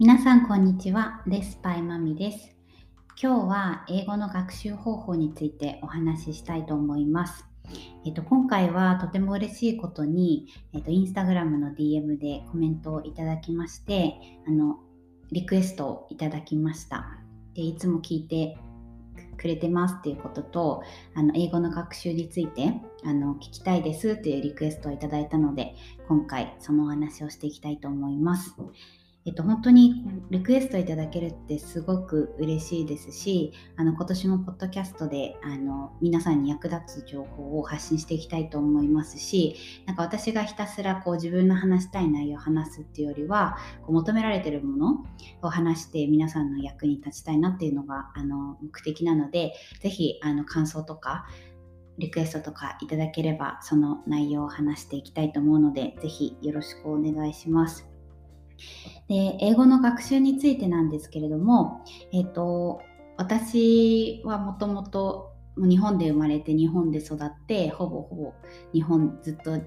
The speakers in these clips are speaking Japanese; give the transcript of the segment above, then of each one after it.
皆さんこんにちは。レスパイマミです。今日は英語の学習方法についてお話ししたいと思います。えっと、今回はとても嬉しいことに、えっと、インスタグラムの DM でコメントをいただきましてあのリクエストをいただきました。でいつも聞いてくれてますっていうこととあの英語の学習についてあの聞きたいですっていうリクエストをいただいたので今回そのお話をしていきたいと思います。えっと、本当にリクエストいただけるってすごく嬉しいですしあの今年もポッドキャストであの皆さんに役立つ情報を発信していきたいと思いますしなんか私がひたすらこう自分の話したい内容を話すっていうよりはこう求められてるものを話して皆さんの役に立ちたいなっていうのがあの目的なので是非あの感想とかリクエストとかいただければその内容を話していきたいと思うので是非よろしくお願いします。で英語の学習についてなんですけれども、えーと、私はもともと日本で生まれて日本で育ってほぼほぼ日本ずっと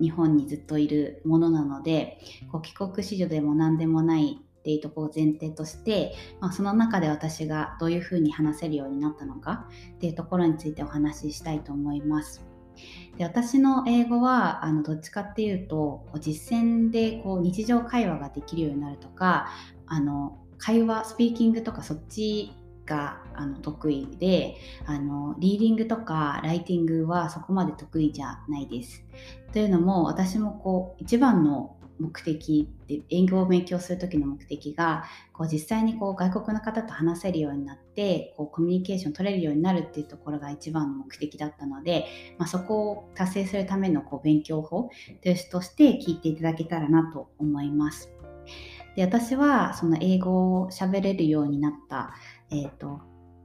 日本にずっといるものなのでこう帰国子女でも何でもないっていうところを前提として、まあ、その中で私がどういうふうに話せるようになったのかっていうところについてお話ししたいと思います。で私の英語はあのどっちかっていうと実践でこう日常会話ができるようになるとかあの会話スピーキングとかそっちがあの得意であのリーディングとかライティングはそこまで得意じゃないです。というのも私もこう一番の目的って英語を勉強する時の目的がこう実際にこう外国の方と話せるようになってこうコミュニケーション取れるようになるっていうところが一番の目的だったので、まあ、そこを達成するためのこう勉強法として聞いていただけたらなと思います。で私はその英語を喋れるようになった、えーと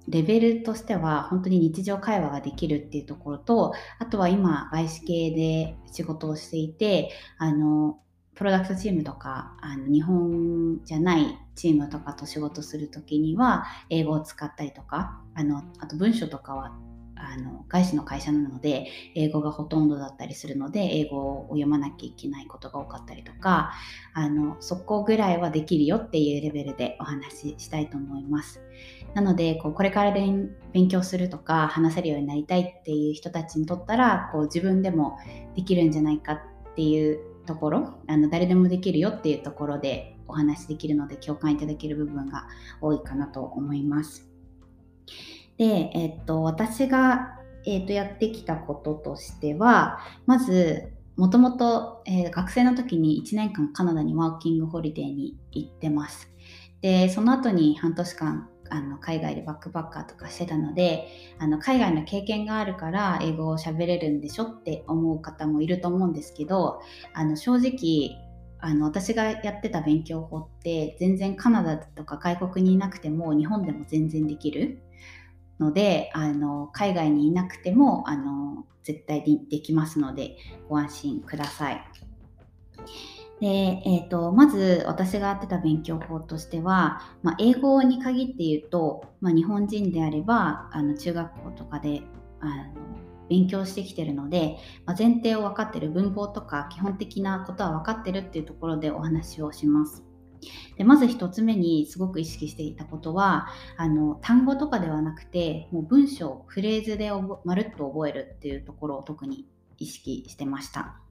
レベルとしては本当に日常会話ができるっていうところとあとは今外資系で仕事をしていてあのプロダクトチームとかあの日本じゃないチームとかと仕事する時には英語を使ったりとかあのあと文書とかはあの外資の会社なので英語がほとんどだったりするので英語を読まなきゃいけないことが多かったりとかあのそこぐらいはできるよっていうレベルでお話ししたいと思います。なのでこうこれから勉強するとか話せるようになりたいっていう人たちにとったらこう自分でもできるんじゃないかっていうところあの誰でもできるよっていうところでお話しできるので共感いただける部分が多いかなと思います。で、えっと、私が、えっと、やってきたこととしてはまずもともと学生の時に1年間カナダにワーキングホリデーに行ってます。でその後に半年間あの海外でバックパッカーとかしてたのであの海外の経験があるから英語を喋れるんでしょって思う方もいると思うんですけどあの正直あの私がやってた勉強法って全然カナダとか外国にいなくても日本でも全然できるのであの海外にいなくてもあの絶対にできますのでご安心ください。で、えーと、まず私がやってた勉強法としては、まあ、英語に限って言うと、まあ、日本人であればあの中学校とかであの勉強してきてるので、まあ、前提を分かってる文法とか基本的なことは分かってるっていうところでお話をします。でまず1つ目にすごく意識していたことはあの単語とかではなくてもう文章フレーズでまるっと覚えるっていうところを特に意識してました。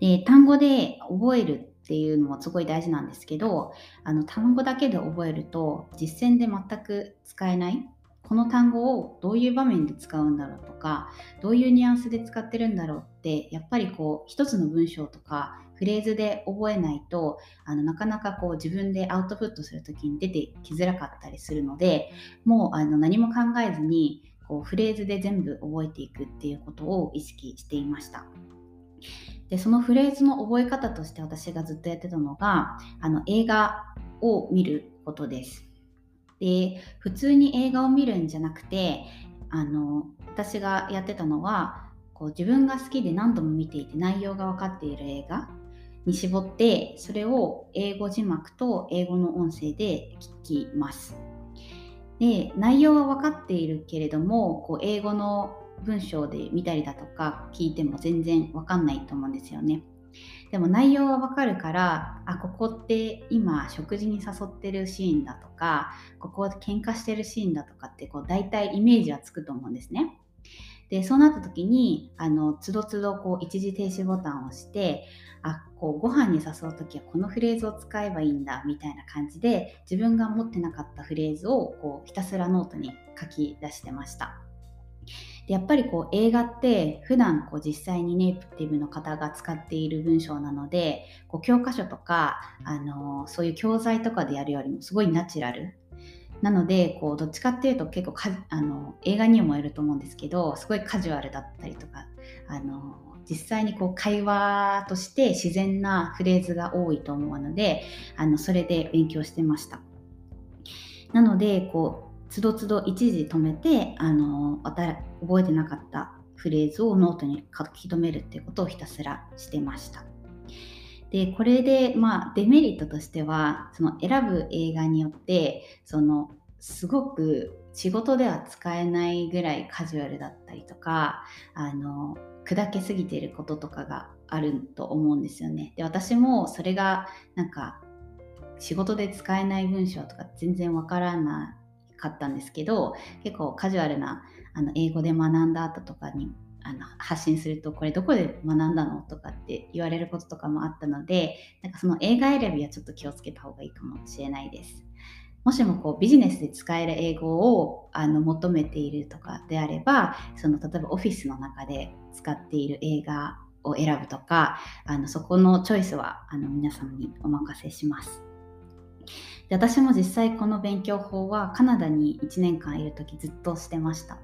で単語で覚えるっていうのもすごい大事なんですけどあの単語だけで覚えると実践で全く使えないこの単語をどういう場面で使うんだろうとかどういうニュアンスで使ってるんだろうってやっぱりこう一つの文章とかフレーズで覚えないとあのなかなかこう自分でアウトプットする時に出てきづらかったりするのでもうあの何も考えずにこうフレーズで全部覚えていくっていうことを意識していました。でそのフレーズの覚え方として私がずっとやってたのがあの映画を見ることです。で普通に映画を見るんじゃなくてあの私がやってたのはこう自分が好きで何度も見ていて内容が分かっている映画に絞ってそれを英語字幕と英語の音声で聞きます。で内容は分かっているけれどもこう英語の文章で見たりだとか聞いても全然わかんないと思うんですよね。でも内容はわかるからあここって今食事に誘ってるシーンだとかここ喧嘩してるシーンだとかってこう大体イメージはつくと思うんですね。でそうなった時にあのつどつどこう一時停止ボタンを押してあこうご飯に誘う時はこのフレーズを使えばいいんだみたいな感じで自分が持ってなかったフレーズをこうひたすらノートに書き出してました。でやっぱりこう映画って普段こう実際にネイティブの方が使っている文章なのでこう教科書とか、あのそういう教材とかでやるよりもすごいナチュラルなのでこうどっちかっていうと結構かあの映画にもよると思うんですけどすごいカジュアルだったりとかあの実際にこう会話として自然なフレーズが多いと思うのであのそれで勉強してました。なのでこうつどつど一時止めてあの覚えてなかったフレーズをノートに書き留めるっていうことをひたすらしてました。でこれで、まあ、デメリットとしてはその選ぶ映画によってそのすごく仕事では使えないぐらいカジュアルだったりとかあの砕けすぎていることとかがあると思うんですよね。で私もそれがなんか仕事で使えない文章とか全然わからないかったんですけど結構カジュアルなあの英語で学んだ後とかにあの発信するとこれどこで学んだのとかって言われることとかもあったのでなんかその映画選びはちょっと気をつけた方がいいかもしれないです。もしもこうビジネスで使える英語をあの求めているとかであればその例えばオフィスの中で使っている映画を選ぶとかあのそこのチョイスはあの皆さんにお任せします。で私も実際この勉強法はカナダに1年間いる時ずっとしてました。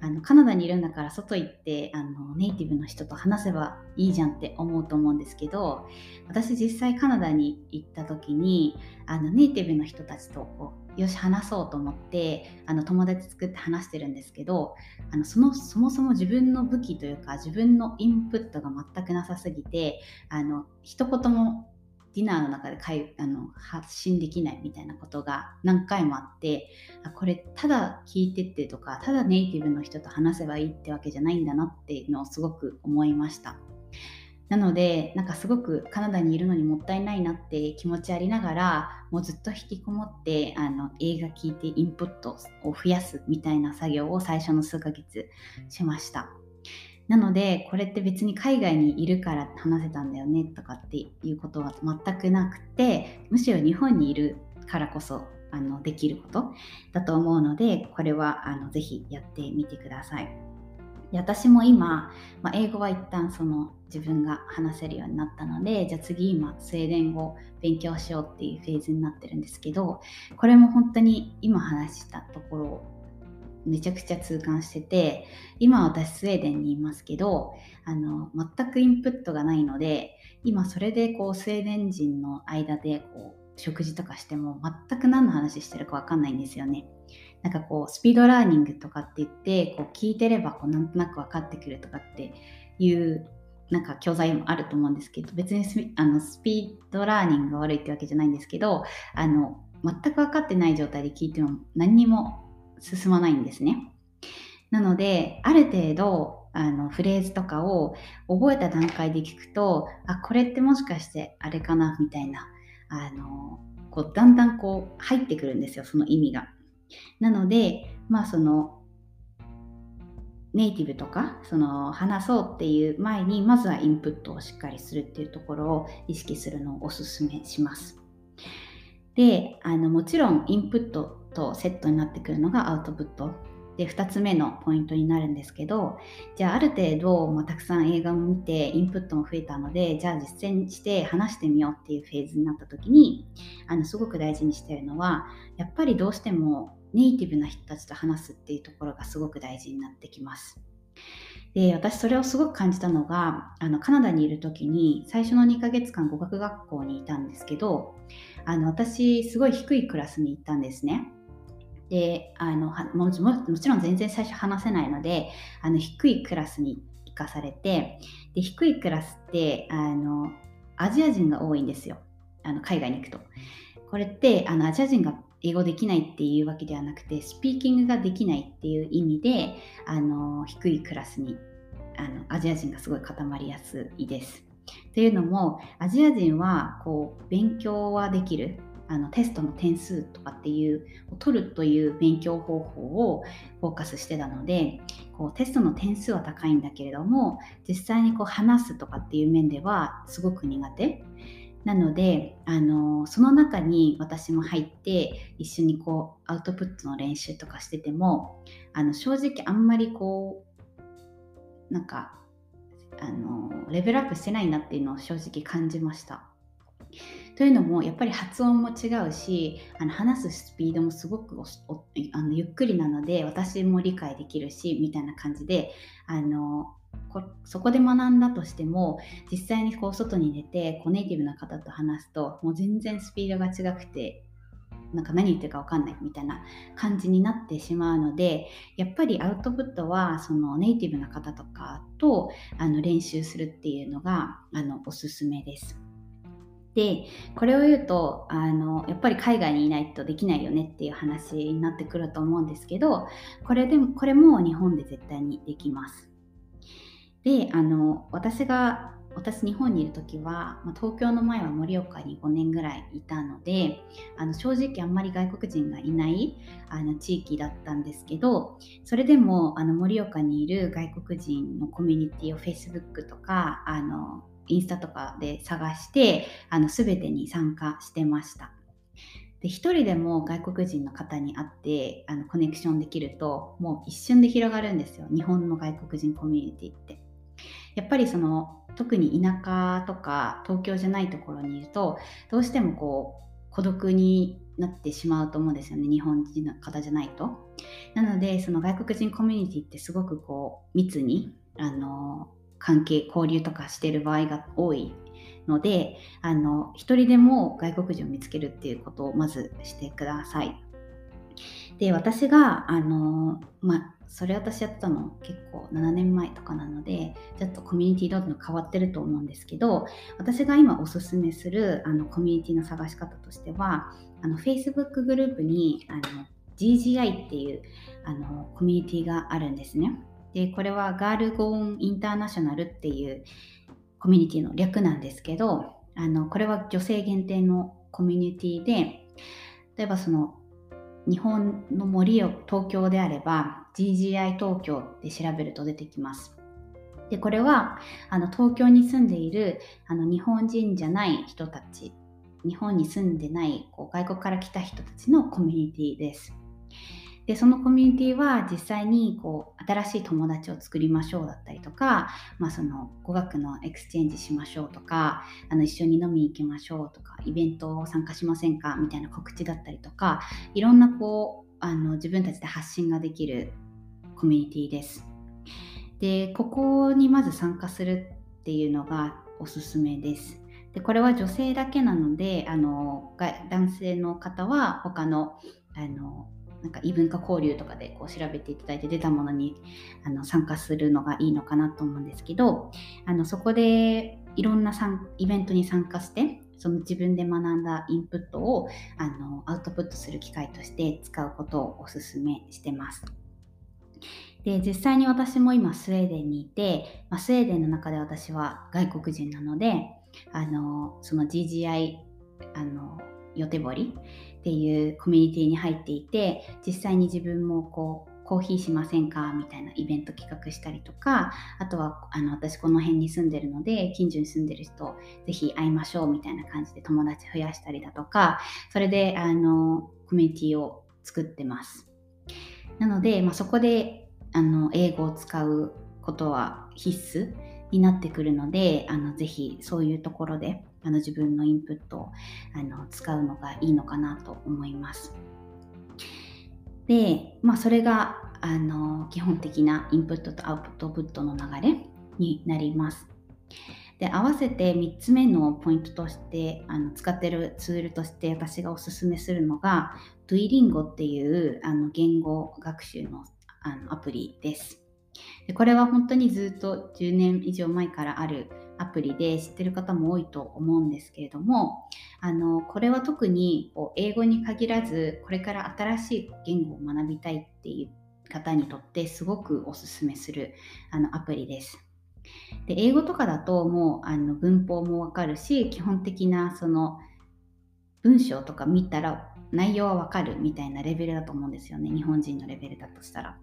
あのカナダにいるんだから外行ってあのネイティブの人と話せばいいじゃんって思うと思うんですけど私実際カナダに行った時にあのネイティブの人たちとこうよし話そうと思ってあの友達作って話してるんですけどあのそのそもそも自分の武器というか自分のインプットが全くなさすぎてあの一言もディナーの中でかいあの発信できないみたいなことが何回もあってあこれただ聞いてってとかただネイティブの人と話せばいいってわけじゃないんだなっていうのをすごく思いました。なのでなんかすごくカナダにいるのにもったいないなって気持ちありながらもうずっと引きこもってあの映画聞いてインプットを増やすみたいな作業を最初の数ヶ月しました。なのでこれって別に海外にいるから話せたんだよねとかっていうことは全くなくてむしろ日本にいるからこそあのできることだと思うのでこれはあのぜひやってみてください。で私も今、まあ、英語は一旦その自分が話せるようになったのでじゃあ次今スウェーデン語を勉強しようっていうフェーズになってるんですけどこれも本当に今話したところめちゃくちゃ痛感してて今私スウェーデンにいますけどあの全くインプットがないので今それでこうスウェーデン人の間でこう食事とかしても全く何の話してるか分かんないんですよね。なんかこうスピードラーニングとかって言ってこう聞いてればこうなんとなく分かってくるとかっていうなんか教材もあると思うんですけど別にスあのスピードラーニングが悪いってわけじゃないんですけどあの全く分かってない状態で聞いても何にも進まないんですね。なのである程度あのフレーズとかを覚えた段階で聞くとあこれってもしかしてあれかなみたいなあのこうだんだんこう入ってくるんですよその意味が。なのでまあそのネイティブとかその話そうっていう前にまずはインプットをしっかりするっていうところを意識するのをおすすめします。であのもちろんインプットとセットになってくるのがアウトプットで2つ目のポイントになるんですけどじゃあある程度、まあ、たくさん映画を見てインプットも増えたのでじゃあ実践して話してみようっていうフェーズになった時にあのすごく大事にしてるのはやっぱりどうしてもネイティブな人たちと話すっていうところがすごく大事になってきます。で私それをすごく感じたのがあのカナダにいる時に最初の2ヶ月間語学学校にいたんですけどあの私すごい低いクラスに行ったんですね。であのもちろん全然最初話せないのであの低いクラスに行かされてで低いクラスってあのアジア人が多いんですよあの海外に行くと。これってあのアジア人が英語できないっていうわけではなくてスピーキングができないっていう意味であの低いクラスにあのアジア人がすごい固まりやすいです。というのもアジア人はこう勉強はできるあのテストの点数とかっていう取るという勉強方法をフォーカスしてたのでこうテストの点数は高いんだけれども実際にこう話すとかっていう面ではすごく苦手なのであのその中に私も入って一緒にこうアウトプットの練習とかしててもあの正直あんまりこうなんかあのレベルアップしてないなっていうのを正直感じました。というのもやっぱり発音も違うしあの話すスピードもすごくあのゆっくりなので私も理解できるしみたいな感じであのそこで学んだとしても実際にこう外に出てこうネイティブな方と話すともう全然スピードが違くてなんか何言ってるか分かんないみたいな感じになってしまうのでやっぱりアウトプットはそのネイティブな方とかとあの練習するっていうのがあのおすすめです。でこれを言うとあのやっぱり海外にいないとできないよねっていう話になってくると思うんですけどこれでもこれも日本で絶対にできます。であの私が私日本にいる時は、ま、東京の前は盛岡に5年ぐらいいたのであの正直あんまり外国人がいないあの地域だったんですけどそれでもあの盛岡にいる外国人のコミュニティを Facebook とかあのインスタとかで探してあの全てに参加してました。で1人でも外国人の方に会ってあのコネクションできるともう一瞬で広がるんですよ日本の外国人コミュニティって。やっぱりその特に田舎とか東京じゃないところにいるとどうしてもこう孤独になってしまうと思うんですよね日本人の方じゃないと。なのでその外国人コミュニティってすごくこう密にあの関係交流とかしてる場合が多いのであの一人でも外国人を見つけるっていうことをまずしてください。で私があのまあそれ私やったの結構7年前とかなのでちょっとコミュニティどんどん変わってると思うんですけど私が今おすすめするあのコミュニティの探し方としてはあの Facebook グループにあの GGI っていうあのコミュニティがあるんですね。でこれはガールゴーンインターナショナルっていうコミュニティの略なんですけどあのこれは女性限定のコミュニティで例えばその日本の森を東京であれば GGI 東京って調べると出てきます。でこれはあの東京に住んでいるあの日本人じゃない人たち日本に住んでないこう外国から来た人たちのコミュニティです。でそのコミュニティは実際にこう新しい友達を作りましょうだったりとか、まあ、その語学のエクスチェンジしましょうとかあの一緒に飲みに行きましょうとかイベントを参加しませんかみたいな告知だったりとかいろんなこうあの自分たちで発信ができるコミュニティです。でここにまず参加するっていうのがおすすめです。でこれは女性だけなのであの男性の方は他のあのなんか異文化交流とかでこう調べていただいて出たものにあの参加するのがいいのかなと思うんですけどあのそこでいろんなイベントに参加してその自分で学んだインプットをあのアウトプットする機会として使うことをお勧めしてます。で実際に私も今スウェーデンにいて、まあ、スウェーデンの中で私は外国人なのであのその GGI あの予定堀っていうコミュニティに入っていて実際に自分もこうコーヒーしませんかみたいなイベント企画したりとかあとはあの私この辺に住んでるので近所に住んでる人ぜひ会いましょうみたいな感じで友達増やしたりだとかそれであのコミュニティを作ってます。なので、まあ、そこであの英語を使うことは必須になってくるのであのぜひそういうところであの自分のインプットをあの使うのがいいのかなと思います。で、まあ、それがあの基本的なインプットとアウトプットの流れになります。で合わせて3つ目のポイントとしてあの使ってるツールとして私がおすすめするのが Duolingo っていうあの言語学習のあのアプリです。でこれは本当にずっと10年以上前からあるアプリで知ってる方も多いと思うんですけれどもあのこれは特に英語に限らずこれから新しい言語を学びたいっていう方にとってすごくおすすめするあのアプリです。で英語とかだともうあの文法もわかるし基本的なその文章とか見たら内容はわかるみたいなレベルだと思うんですよね日本人のレベルだとしたら。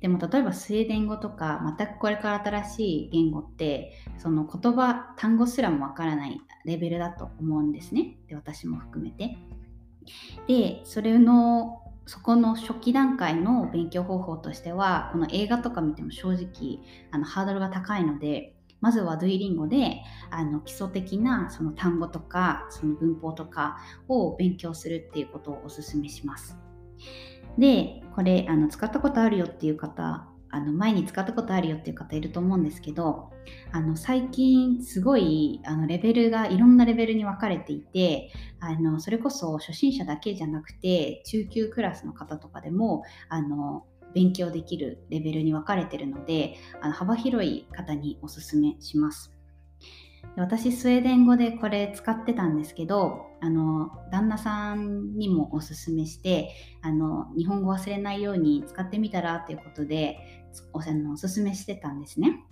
でも例えばスウェーデン語とか全くこれから新しい言語ってその言葉単語すらもわからないレベルだと思うんですねで私も含めて。でそれのそこの初期段階の勉強方法としてはこの映画とか見ても正直あのハードルが高いのでまずはドゥイリンゴであの基礎的なその単語とかその文法とかを勉強するっていうことをおすすめします。でこれあの使ったことあるよっていう方あの前に使ったことあるよっていう方いると思うんですけどあの最近すごいあのレベルがいろんなレベルに分かれていてあのそれこそ初心者だけじゃなくて中級クラスの方とかでもあの勉強できるレベルに分かれてるのであの幅広い方におすすめします。私スウェーデン語でこれ使ってたんですけどあの旦那さんにもおすすめしてあの日本語忘れないように使ってみたらということでおおすすめしてたんですね。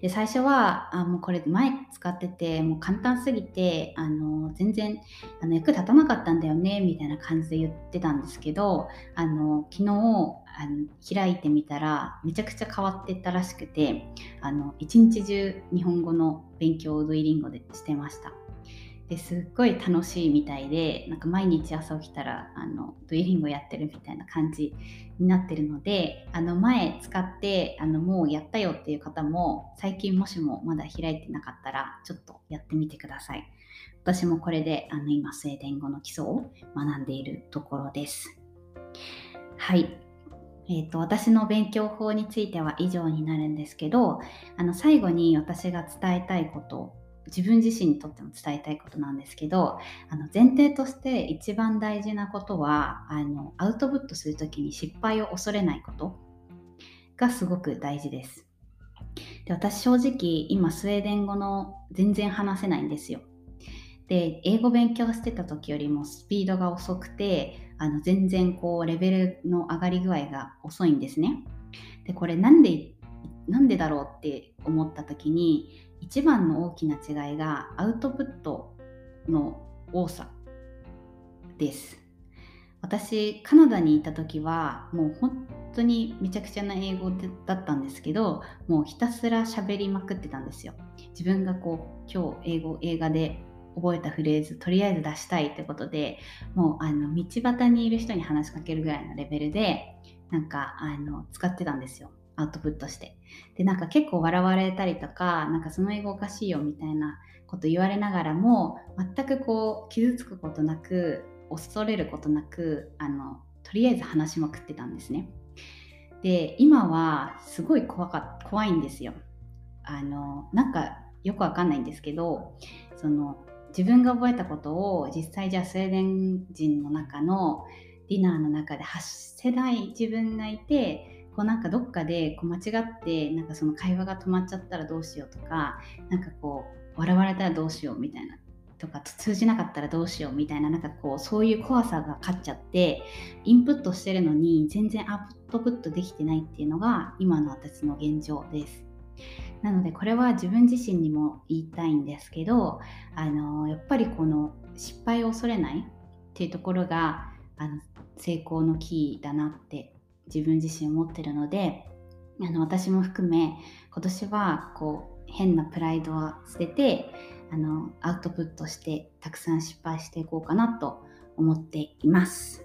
で最初はあもうこれ前使っててもう簡単すぎてあの全然あの役立たなかったんだよねみたいな感じで言ってたんですけどあの昨日あの開いてみたらめちゃくちゃ変わってったらしくてあの一日中日本語の勉強をドイリンゴでしてました。ですっごい楽しいみたいでなんか毎日朝起きたらあのドイリンゴやってるみたいな感じになってるのであの前使ってあのもうやったよっていう方も最近もしもまだ開いてなかったらちょっとやってみてください。私もこれであの今スウェーデン語の基礎を学んでいるところです。はい。えーと、と私の勉強法については以上になるんですけどあの最後に私が伝えたいこと自分自身にとっても伝えたいことなんですけどあの前提として一番大事なことはあのアウトプットする時に失敗を恐れないことがすごく大事です。で私正直今スウェーデン語の全然話せないんですよ。で英語勉強してた時よりもスピードが遅くてあの全然こうレベルの上がり具合が遅いんですね。でこれなんでなんでだろうって思った時に一番の大きな違いがアウトプットの多さです。私カナダにいた時はもう本当にめちゃくちゃな英語だったんですけどもうひたすら喋りまくってたんですよ。自分がこう今日英語映画で覚えたフレーズとりあえず出したいってことでもうあの道端にいる人に話しかけるぐらいのレベルでなんかあの使ってたんですよ。アウトプットして。で、なんか結構笑われたりとか、なんかその英語おかしいよみたいなこと言われながらも、全くこう傷つくことなく、恐れることなく、あの、とりあえず話しまくってたんですね。で、今はすごい怖か怖いんですよ。あの、なんかよくわかんないんですけど、その、自分が覚えたことを実際じゃあスウェーデン人の中のディナーの中で発せない自分がいてこうなんかどっかでこう間違ってなんかその会話が止まっちゃったらどうしようとかなんかこう笑われたらどうしようみたいなとか通じなかったらどうしようみたいななんかこうそういう怖さが勝っちゃってインプットしてるのに全然アウトプットできてないっていうのが今の私の現状です。なのでこれは自分自身にも言いたいんですけどあのやっぱりこの失敗を恐れないっていうところがあの成功のキーだなって自分自身思ってるのであの私も含め今年はこう変なプライドは捨ててあのアウトプットしてたくさん失敗していこうかなと思っています。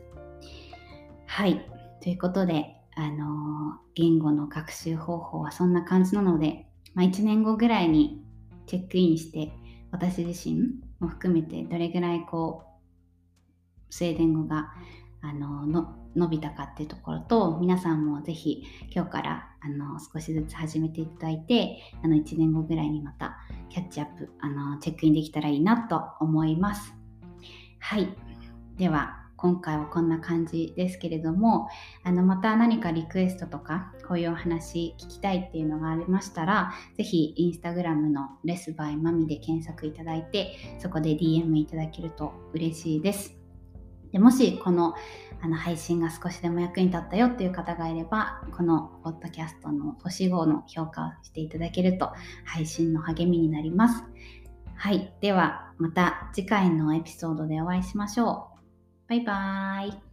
はいということであの言語の学習方法はそんな感じなので、まあ、1年後ぐらいにチェックインして私自身も含めてどれぐらいこうスウェーデン語があのの伸びたかっていうところと皆さんもぜひ今日からあの少しずつ始めていただいてあの1年後ぐらいにまたキャッチアップあのチェックインできたらいいなと思います。はいでは今回はこんな感じですけれどもあのまた何かリクエストとかこういうお話聞きたいっていうのがありましたらぜひインスタグラムのレスバイマミで検索いただいてそこで DM いただけると嬉しいです。でもしこのあの配信が少しでも役に立ったよっていう方がいればこのポッドキャストの星5の評価をしていただけると配信の励みになります。はい。ではまた次回のエピソードでお会いしましょう。バイバーイ。